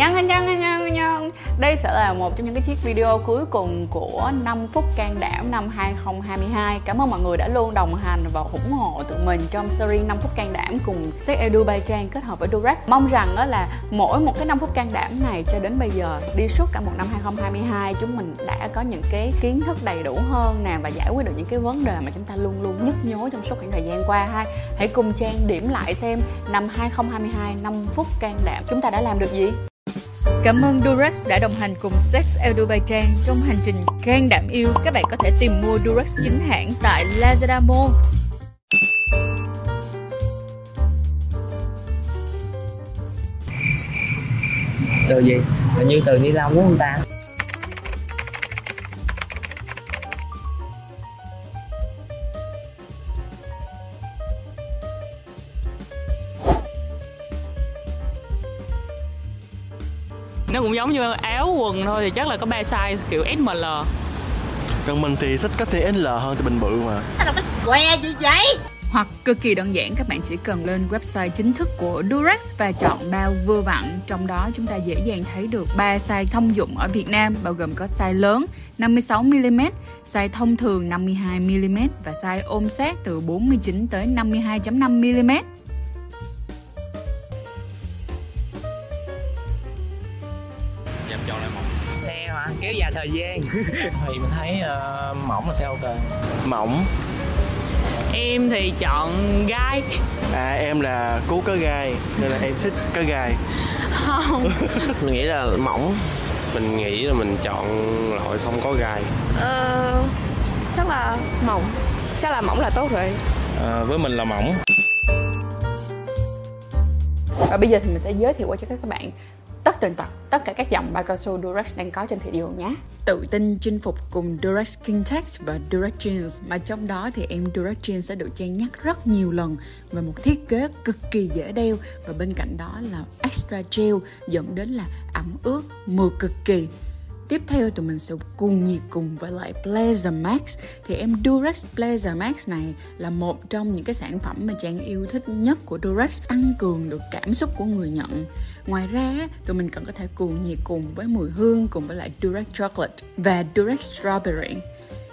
Nhân nhân nhân nhân nhân Đây sẽ là một trong những cái chiếc video cuối cùng của 5 phút can đảm năm 2022 Cảm ơn mọi người đã luôn đồng hành và ủng hộ tụi mình trong series 5 phút can đảm cùng Sex Edu Bay Trang kết hợp với Durex. Mong rằng đó là mỗi một cái 5 phút can đảm này cho đến bây giờ, đi suốt cả một năm 2022 chúng mình đã có những cái kiến thức đầy đủ hơn nè và giải quyết được những cái vấn đề mà chúng ta luôn luôn nhức nhối trong suốt những thời gian qua ha. Hãy cùng Trang điểm lại xem năm 2022 5 phút can đảm chúng ta đã làm được gì. Cảm ơn Durex đã đồng hành cùng Sex Edu Bay Trang trong hành trình can đảm yêu. Các bạn có thể tìm mua Durex chính hãng tại Lazada Mall. từ gì hình như từ ni lông, đúng không ta nó cũng giống như áo quần thôi thì chắc là có ba size kiểu SML Còn mình thì thích cách thì L hơn thì mình bự mà que gì vậy Hoặc cực kỳ đơn giản các bạn chỉ cần lên website chính thức của Durex và chọn bao vừa vặn. Trong đó chúng ta dễ dàng thấy được 3 size thông dụng ở Việt Nam bao gồm có size lớn 56mm, size thông thường 52mm và size ôm sát từ 49 tới 52.5mm. kéo dài thời gian. Thì mình thấy ờ, mỏng là sẽ ok Mỏng. Em thì chọn gai. À em là cú có gai Nên là em thích có gai. Không. Mình nghĩ là mỏng. Mình nghĩ là mình chọn loại không có gai. Ờ, chắc là mỏng. Chắc là mỏng là tốt rồi. Ờ, với mình là mỏng. Và bây giờ thì mình sẽ giới thiệu qua cho các bạn tất tần tật, tất cả các dòng bao cao su Durex đang có trên thị trường nhé. Tự tin chinh phục cùng Durex Skin Text và Durex Jeans. Mà trong đó thì em Durex Jeans sẽ được Trang nhắc rất nhiều lần về một thiết kế cực kỳ dễ đeo. Và bên cạnh đó là extra gel dẫn đến là ẩm ướt mượt cực kỳ. Tiếp theo tụi mình sẽ cùng nhiệt cùng với lại Blazer Max. Thì em Durex Blazer Max này là một trong những cái sản phẩm mà Trang yêu thích nhất của Durex Tăng cường được cảm xúc của người nhận. Ngoài ra tụi mình còn có thể cùng nhiệt cùng với mùi hương cùng với lại Durex Chocolate và Durex Strawberry.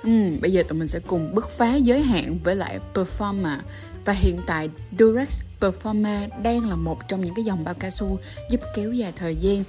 Uhm, bây giờ tụi mình sẽ cùng bứt phá giới hạn với lại performer. Và hiện tại Durex Performa đang là một trong những cái dòng bao cao su giúp kéo dài thời gian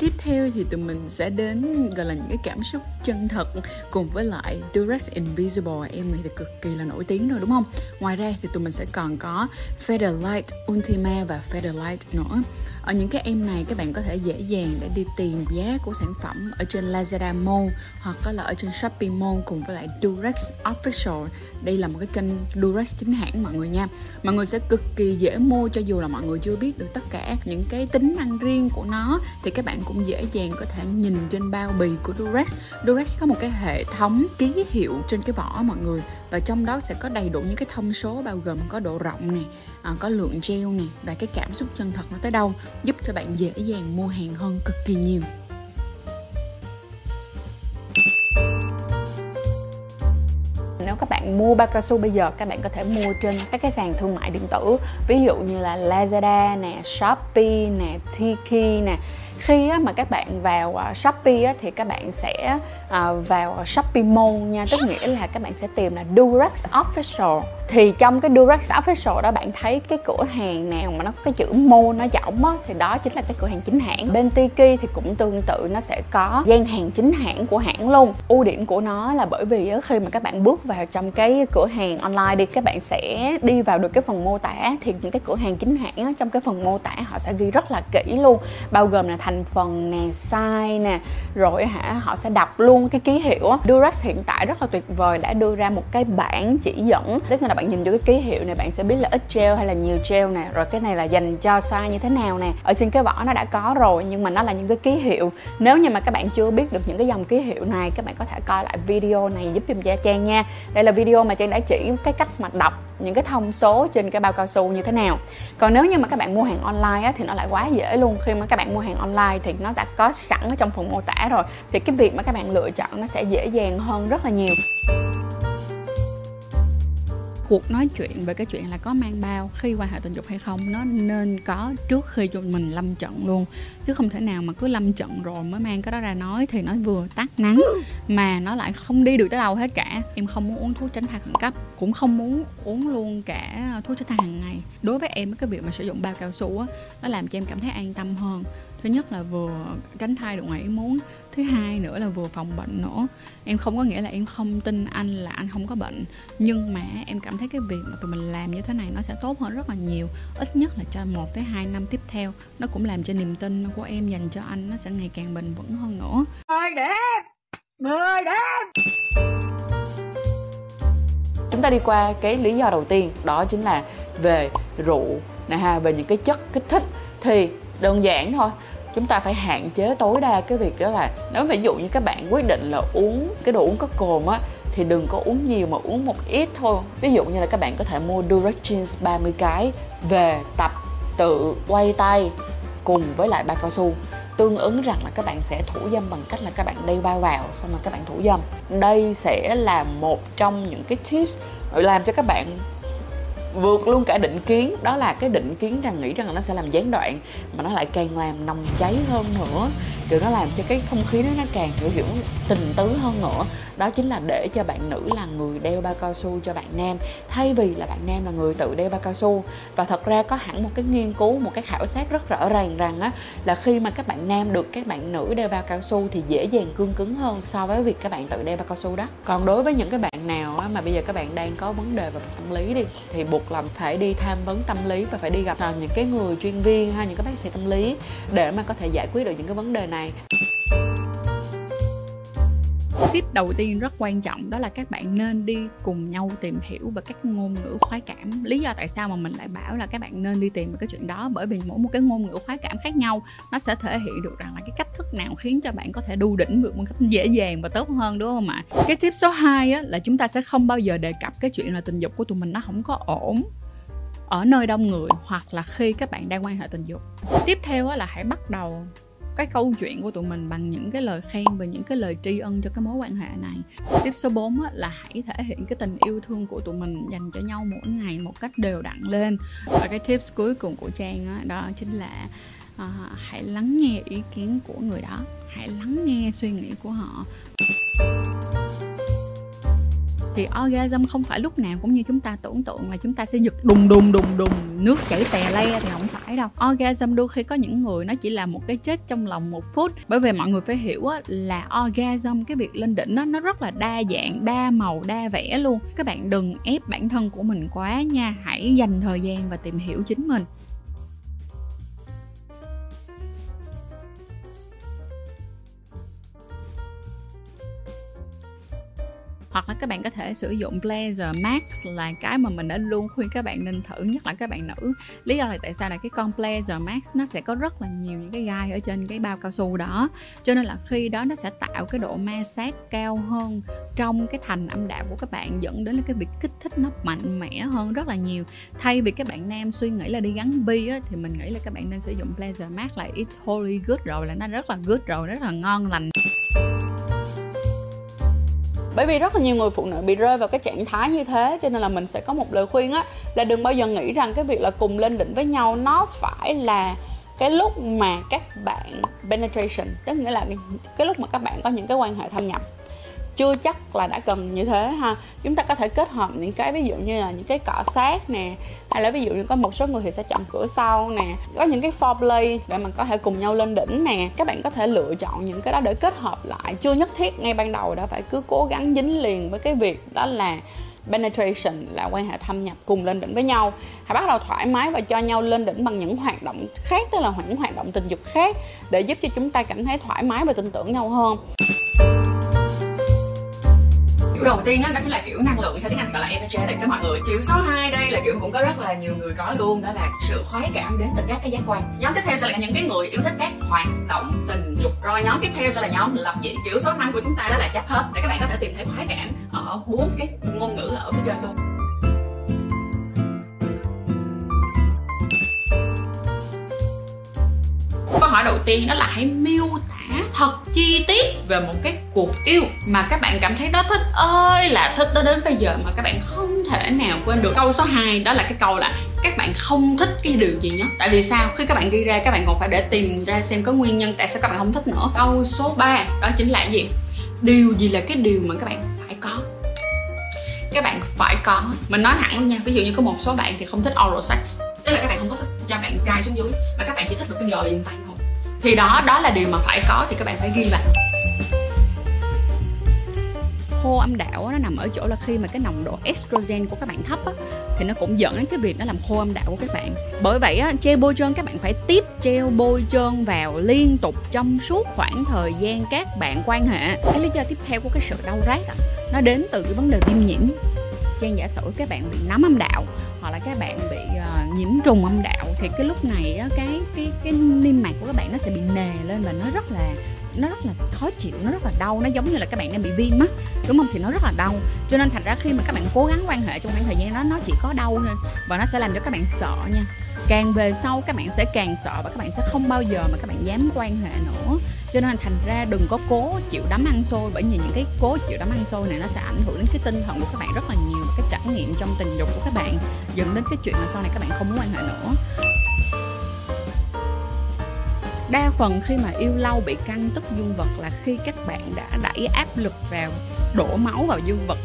Tiếp theo thì tụi mình sẽ đến, gọi là, những cái cảm xúc chân thật cùng với lại Durex Invisible em này thì cực kỳ là nổi tiếng rồi, đúng không? Ngoài ra thì tụi mình sẽ còn có Featherlight Ultima và Featherlight nữa. Ở những cái em này, các bạn có thể dễ dàng để đi tìm giá của sản phẩm ở trên Lazada Mall hoặc có là ở trên Shopee Mall cùng với lại Durex Official. Đây là một cái kênh Durex chính hãng mọi người nha. Mọi người sẽ cực kỳ dễ mua cho dù là mọi người chưa biết được tất cả những cái tính năng riêng của nó, thì các bạn cũng dễ dàng có thể nhìn trên bao bì của Durex. Durex có một cái hệ thống ký hiệu trên cái vỏ mọi người và trong đó sẽ có đầy đủ những cái thông số bao gồm có độ rộng này, à, có lượng gel này và cái cảm xúc chân thật nó tới đâu giúp cho bạn dễ dàng mua hàng hơn cực kỳ nhiều. Nếu các bạn mua bao cao su bây giờ các bạn có thể mua trên các cái sàn thương mại điện tử ví dụ như là Lazada nè, Shopee nè, Tiki nè khi mà các bạn vào à, Shopee thì các bạn sẽ à, vào Shopee Mall nha. Tức nghĩa là các bạn sẽ tìm là Durex Official. Thì trong cái Durex Official đó bạn thấy cái cửa hàng nào mà nó có cái chữ mall nó rỗng á, thì đó chính là cái cửa hàng chính hãng. Bên Tiki thì cũng tương tự, nó sẽ có gian hàng chính hãng của hãng luôn. Ưu điểm của nó là bởi vì khi mà các bạn bước vào trong cái cửa hàng online đi, các bạn sẽ đi vào được cái phần mô tả. Thì những cái cửa hàng chính hãng trong cái phần mô tả họ sẽ ghi rất là kỹ luôn, bao gồm là thành phần nè, size nè, rồi hả, họ sẽ đọc luôn cái ký hiệu á. Durex hiện tại rất là tuyệt vời, đã đưa ra một cái bảng chỉ dẫn. Tức là bạn nhìn vô cái ký hiệu này bạn sẽ biết là ít gel hay là nhiều gel nè. Rồi cái này là dành cho size như thế nào nè. Ở trên cái vỏ nó đã có rồi, nhưng mà nó là những cái ký hiệu. Nếu như mà các bạn chưa biết được những cái dòng ký hiệu này, các bạn có thể coi lại video này giúp giùm gia Trang nha. Đây là video mà Trang đã chỉ cái cách mà đọc những cái thông số trên cái bao cao su như thế nào. Còn nếu như mà các bạn mua hàng online á, thì nó lại quá dễ luôn. Khi mà các bạn mua hàng online thì nó đã có sẵn ở trong phần mô tả rồi thì cái việc mà các bạn lựa chọn nó sẽ dễ dàng hơn rất là nhiều cuộc nói chuyện về cái chuyện là có mang bao khi quan hệ tình dục hay không, nó nên có trước khi chúng mình lâm trận luôn. Chứ không thể nào mà cứ lâm trận rồi mới mang cái đó ra nói thì nó vừa tắt nắng mà nó lại không đi được tới đâu hết cả. Em không muốn uống thuốc tránh thai khẩn cấp, cũng không muốn uống luôn cả thuốc tránh thai hàng ngày. Đối với em, cái việc mà sử dụng bao cao su á, nó làm cho em cảm thấy an tâm hơn thứ nhất là vừa tránh thai được ngoài ý muốn thứ hai nữa là vừa phòng bệnh nữa. Em không có nghĩa là em không tin anh là anh không có bệnh nhưng mà em cảm thấy cái việc mà tụi mình làm như thế này nó sẽ tốt hơn rất là nhiều. Ít nhất là cho một tới hai năm tiếp theo nó cũng làm cho niềm tin của em dành cho anh nó sẽ ngày càng bền vững hơn nữa. Mười đêm mười đêm chúng ta đi qua cái lý do đầu tiên đó chính là về rượu nè ha về những cái chất kích thích thì đơn giản thôi chúng ta phải hạn chế tối đa cái việc đó là nếu ví dụ như các bạn quyết định là uống cái đồ uống có cồn á, thì đừng có uống nhiều mà uống một ít thôi. Ví dụ như là các bạn có thể mua Duracins 30 cái về tập tự quay tay cùng với lại ba cao su. Tương ứng rằng là các bạn sẽ thủ dâm bằng cách là các bạn đeo bao vào xong rồi các bạn thủ dâm. Đây sẽ là một trong những cái tips làm cho các bạn vượt luôn cả định kiến. Đó là cái định kiến rằng nghĩ rằng nó sẽ làm gián đoạn mà nó lại càng làm nồng cháy hơn nữa. Kiểu nó làm cho cái không khí đó nó càng hiểu hiểu tình tứ hơn nữa. Đó chính là để cho bạn nữ là người đeo bao cao su cho bạn nam thay vì là bạn nam là người tự đeo bao cao su. Và thật ra có hẳn một cái nghiên cứu một cái khảo sát rất rõ ràng rằng á là khi mà các bạn nam được các bạn nữ đeo bao cao su thì dễ dàng cương cứng hơn so với việc các bạn tự đeo bao cao su đó. Còn đối với những cái bạn nào á, mà bây giờ các bạn đang có vấn đề về tâm lý đi thì buộc buộc là phải đi tham vấn tâm lý và phải đi gặp à, những cái người chuyên viên hay những cái bác sĩ tâm lý để mà có thể giải quyết được những cái vấn đề này tip đầu tiên rất quan trọng đó là các bạn nên đi cùng nhau tìm hiểu về các ngôn ngữ khoái cảm. Lý do tại sao mà mình lại bảo là các bạn nên đi tìm về cái chuyện đó? Bởi vì mỗi một cái ngôn ngữ khoái cảm khác nhau nó sẽ thể hiện được rằng là cái cách thức nào khiến cho bạn có thể đu đỉnh được một cách dễ dàng và tốt hơn đúng không ạ? Cái tip số 2 á, là chúng ta sẽ không bao giờ đề cập cái chuyện là tình dục của tụi mình nó không có ổn ở nơi đông người hoặc là khi các bạn đang quan hệ tình dục. Tiếp theo á, là hãy bắt đầu cái câu chuyện của tụi mình bằng những cái lời khen và những cái lời tri ân cho cái mối quan hệ này. Tiếp số 4 á, là hãy thể hiện cái tình yêu thương của tụi mình dành cho nhau mỗi ngày một cách đều đặn lên. Và cái tips cuối cùng của trang á, đó chính là à, hãy lắng nghe ý kiến của người đó hãy lắng nghe suy nghĩ của họ. Thì orgasm không phải lúc nào cũng như chúng ta tưởng tượng là chúng ta sẽ giật đùng đùng đùng đùng nước chảy tè le thì không phải đâu. Orgasm đôi khi có những người nó chỉ là một cái chết trong lòng một phút. Bởi vì mọi người phải hiểu á, là orgasm cái việc lên đỉnh đó nó rất là đa dạng đa màu đa vẻ luôn. Các bạn đừng ép bản thân của mình quá nha. Hãy dành thời gian và tìm hiểu chính mình. Là các bạn có thể sử dụng Pleasure Max là cái mà mình đã luôn khuyên các bạn nên thử nhất là các bạn nữ. Lý do là tại sao là cái con Pleasure Max nó sẽ có rất là nhiều những cái gai ở trên cái bao cao su đó. Cho nên là khi đó nó sẽ tạo cái độ ma sát cao hơn trong cái thành âm đạo của các bạn dẫn đến là cái việc kích thích nó mạnh mẽ hơn rất là nhiều. Thay vì các bạn nam suy nghĩ là đi gắn bi á, thì mình nghĩ là các bạn nên sử dụng Pleasure Max là it's holy good rồi là nó rất là good rồi rất là ngon lành bởi vì rất là nhiều người phụ nữ bị rơi vào cái trạng thái như thế, cho nên là mình sẽ có một lời khuyên á, là đừng bao giờ nghĩ rằng cái việc là cùng lên đỉnh với nhau nó phải là cái lúc mà các bạn penetration, tức nghĩa là cái lúc mà các bạn có những cái quan hệ thâm nhập chưa chắc là đã cần như thế ha. Chúng ta có thể kết hợp những cái ví dụ như là những cái cọ sát nè, hay là ví dụ như có một số người thì sẽ chọn cửa sau nè. Có những cái foreplay để mà có thể cùng nhau lên đỉnh nè. Các bạn có thể lựa chọn những cái đó để kết hợp lại. Chưa nhất thiết ngay ban đầu đã phải cứ cố gắng dính liền với cái việc đó là penetration, là quan hệ thâm nhập cùng lên đỉnh với nhau. Hãy bắt đầu thoải mái và cho nhau lên đỉnh bằng những hoạt động khác, tức là những hoạt động tình dục khác để giúp cho chúng ta cảm thấy thoải mái và tin tưởng nhau hơn kiểu đầu tiên đó, đó chính là kiểu năng lượng theo tiếng Anh gọi là energetic các mọi người kiểu số 2 đây là kiểu cũng có rất là nhiều người có luôn đó là sự khoái cảm đến từ các cái giác quan. Nhóm tiếp theo sẽ là những cái người yêu thích các hoạt động tình dục. Rồi nhóm tiếp theo sẽ là nhóm lập dị kiểu số 5 của chúng ta đó là chấp hết để các bạn có thể tìm thấy khoái cảm ở bốn cái ngôn ngữ ở phía trên luôn. Câu hỏi đầu tiên đó là hãy miêu chi tiết về một cái cuộc yêu mà các bạn cảm thấy đó thích ơi là thích đó đến bây giờ mà các bạn không thể nào quên được. Câu số 2 đó là cái câu là các bạn không thích cái điều gì nhất. Tại vì sao? Khi các bạn ghi ra, các bạn còn phải để tìm ra xem có nguyên nhân tại sao các bạn không thích nữa. Câu số 3 đó chính là gì? Điều gì là cái điều mà các bạn phải có? Các bạn phải có. Mình nói thẳng luôn nha, ví dụ như có một số bạn thì không thích oral sex. Tức là các bạn không có thích cho bạn trai xuống dưới, mà các bạn chỉ thích được cái giò liền tay thôi thì đó đó là điều mà phải có thì các bạn phải ghi vào khô âm đạo nó nằm ở chỗ là khi mà cái nồng độ estrogen của các bạn thấp á, thì nó cũng dẫn đến cái việc nó làm khô âm đạo của các bạn. Bởi vậy á, treo bôi trơn các bạn phải tiếp treo bôi trơn vào liên tục trong suốt khoảng thời gian các bạn quan hệ. Cái lý do tiếp theo của cái sự đau rát á, nó đến từ cái vấn đề viêm nhiễm. Trang giả sử các bạn bị nấm âm đạo hoặc là các bạn bị uh, nhiễm trùng âm đạo thì cái lúc này á, cái cái cái niêm mạc của các bạn nó sẽ bị nề lên và nó rất là nó rất là khó chịu nó rất là đau nó giống như là các bạn đang bị viêm á đúng không? Thì nó rất là đau. Cho nên thành ra khi mà các bạn cố gắng quan hệ trong khoảng thời gian đó nó chỉ có đau thôi và nó sẽ làm cho các bạn sợ nha càng về sau các bạn sẽ càng sợ và các bạn sẽ không bao giờ mà các bạn dám quan hệ nữa. Cho nên thành ra đừng có cố chịu đấm ăn xôi, bởi vì những cái cố chịu đấm ăn xôi này nó sẽ ảnh hưởng đến cái tinh thần của các bạn rất là nhiều và cái trải nghiệm trong tình dục của các bạn. Dẫn đến cái chuyện là sau này các bạn không muốn quan hệ nữa. Đa phần khi mà yêu lâu bị căng tức dương vật là khi các bạn đã đẩy áp lực vào, đổ máu vào dương vật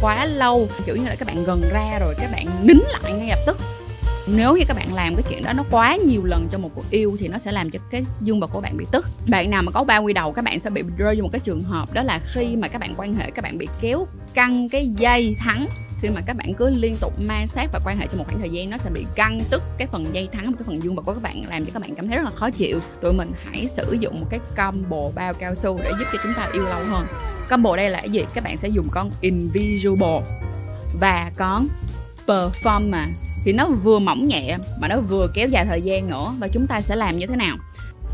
quá lâu. Kiểu như là các bạn gần ra rồi, các bạn nín lại ngay lập tức nếu như các bạn làm cái chuyện đó nó quá nhiều lần trong một cuộc yêu thì nó sẽ làm cho cái dương vật của bạn bị tức. Bạn nào mà có ba quy đầu, các bạn sẽ bị rơi vào một cái trường hợp, đó là khi mà các bạn quan hệ, các bạn bị kéo căng cái dây thắng. Khi mà các bạn cứ liên tục ma sát và quan hệ trong một khoảng thời gian, nó sẽ bị căng tức cái phần dây thắng cái phần dương vật của các bạn, làm cho các bạn cảm thấy rất là khó chịu. Tụi mình hãy sử dụng một cái combo bao cao su để giúp cho chúng ta yêu lâu hơn. Combo đây là cái gì? Các bạn sẽ dùng con invisible và con performer thì nó vừa mỏng nhẹ mà nó vừa kéo dài thời gian nữa và chúng ta sẽ làm như thế nào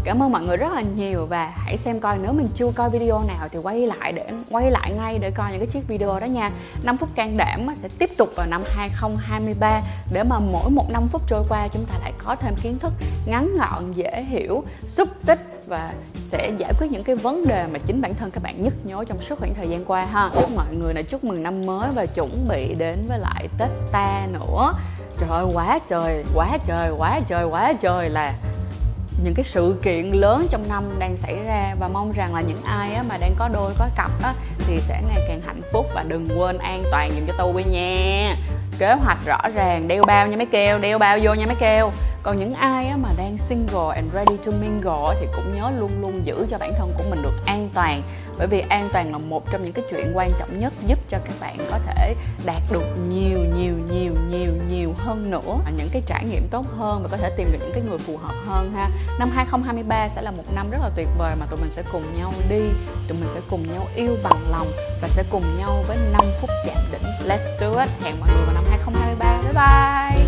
Cảm ơn mọi người rất là nhiều và hãy xem coi nếu mình chưa coi video nào thì quay lại để quay lại ngay để coi những cái chiếc video đó nha. 5 phút can đảm sẽ tiếp tục vào năm 2023 để mà mỗi một năm phút trôi qua chúng ta lại có thêm kiến thức ngắn gọn, dễ hiểu, xúc tích và sẽ giải quyết những cái vấn đề mà chính bản thân các bạn nhức nhối trong suốt khoảng thời gian qua ha. Chúc mọi người là chúc mừng năm mới và chuẩn bị đến với lại Tết ta nữa. Trời ơi quá trời, quá trời, quá trời, quá trời là những cái sự kiện lớn trong năm đang xảy ra và mong rằng là những ai á, mà đang có đôi có cặp á, thì sẽ ngày càng hạnh phúc và đừng quên an toàn giùm cho tôi nha. Kế hoạch rõ ràng đeo bao nha mấy keo đeo bao vô nha mấy keo còn những ai á, mà đang single and ready to mingle thì cũng nhớ luôn luôn giữ cho bản thân của mình được an toàn bởi vì an toàn là một trong những cái chuyện quan trọng nhất giúp cho các bạn có thể đạt được nhiều nhiều nhiều nhiều nhiều hơn nữa. À, những cái trải nghiệm tốt hơn và có thể tìm được những cái người phù hợp hơn ha. Năm 2023 sẽ là một năm rất là tuyệt vời mà tụi mình sẽ cùng nhau đi, tụi mình sẽ cùng nhau yêu bằng lòng và sẽ cùng nhau với 5 phút chạm đỉnh. Let's do it, hẹn mọi người vào năm 2023 bye bye!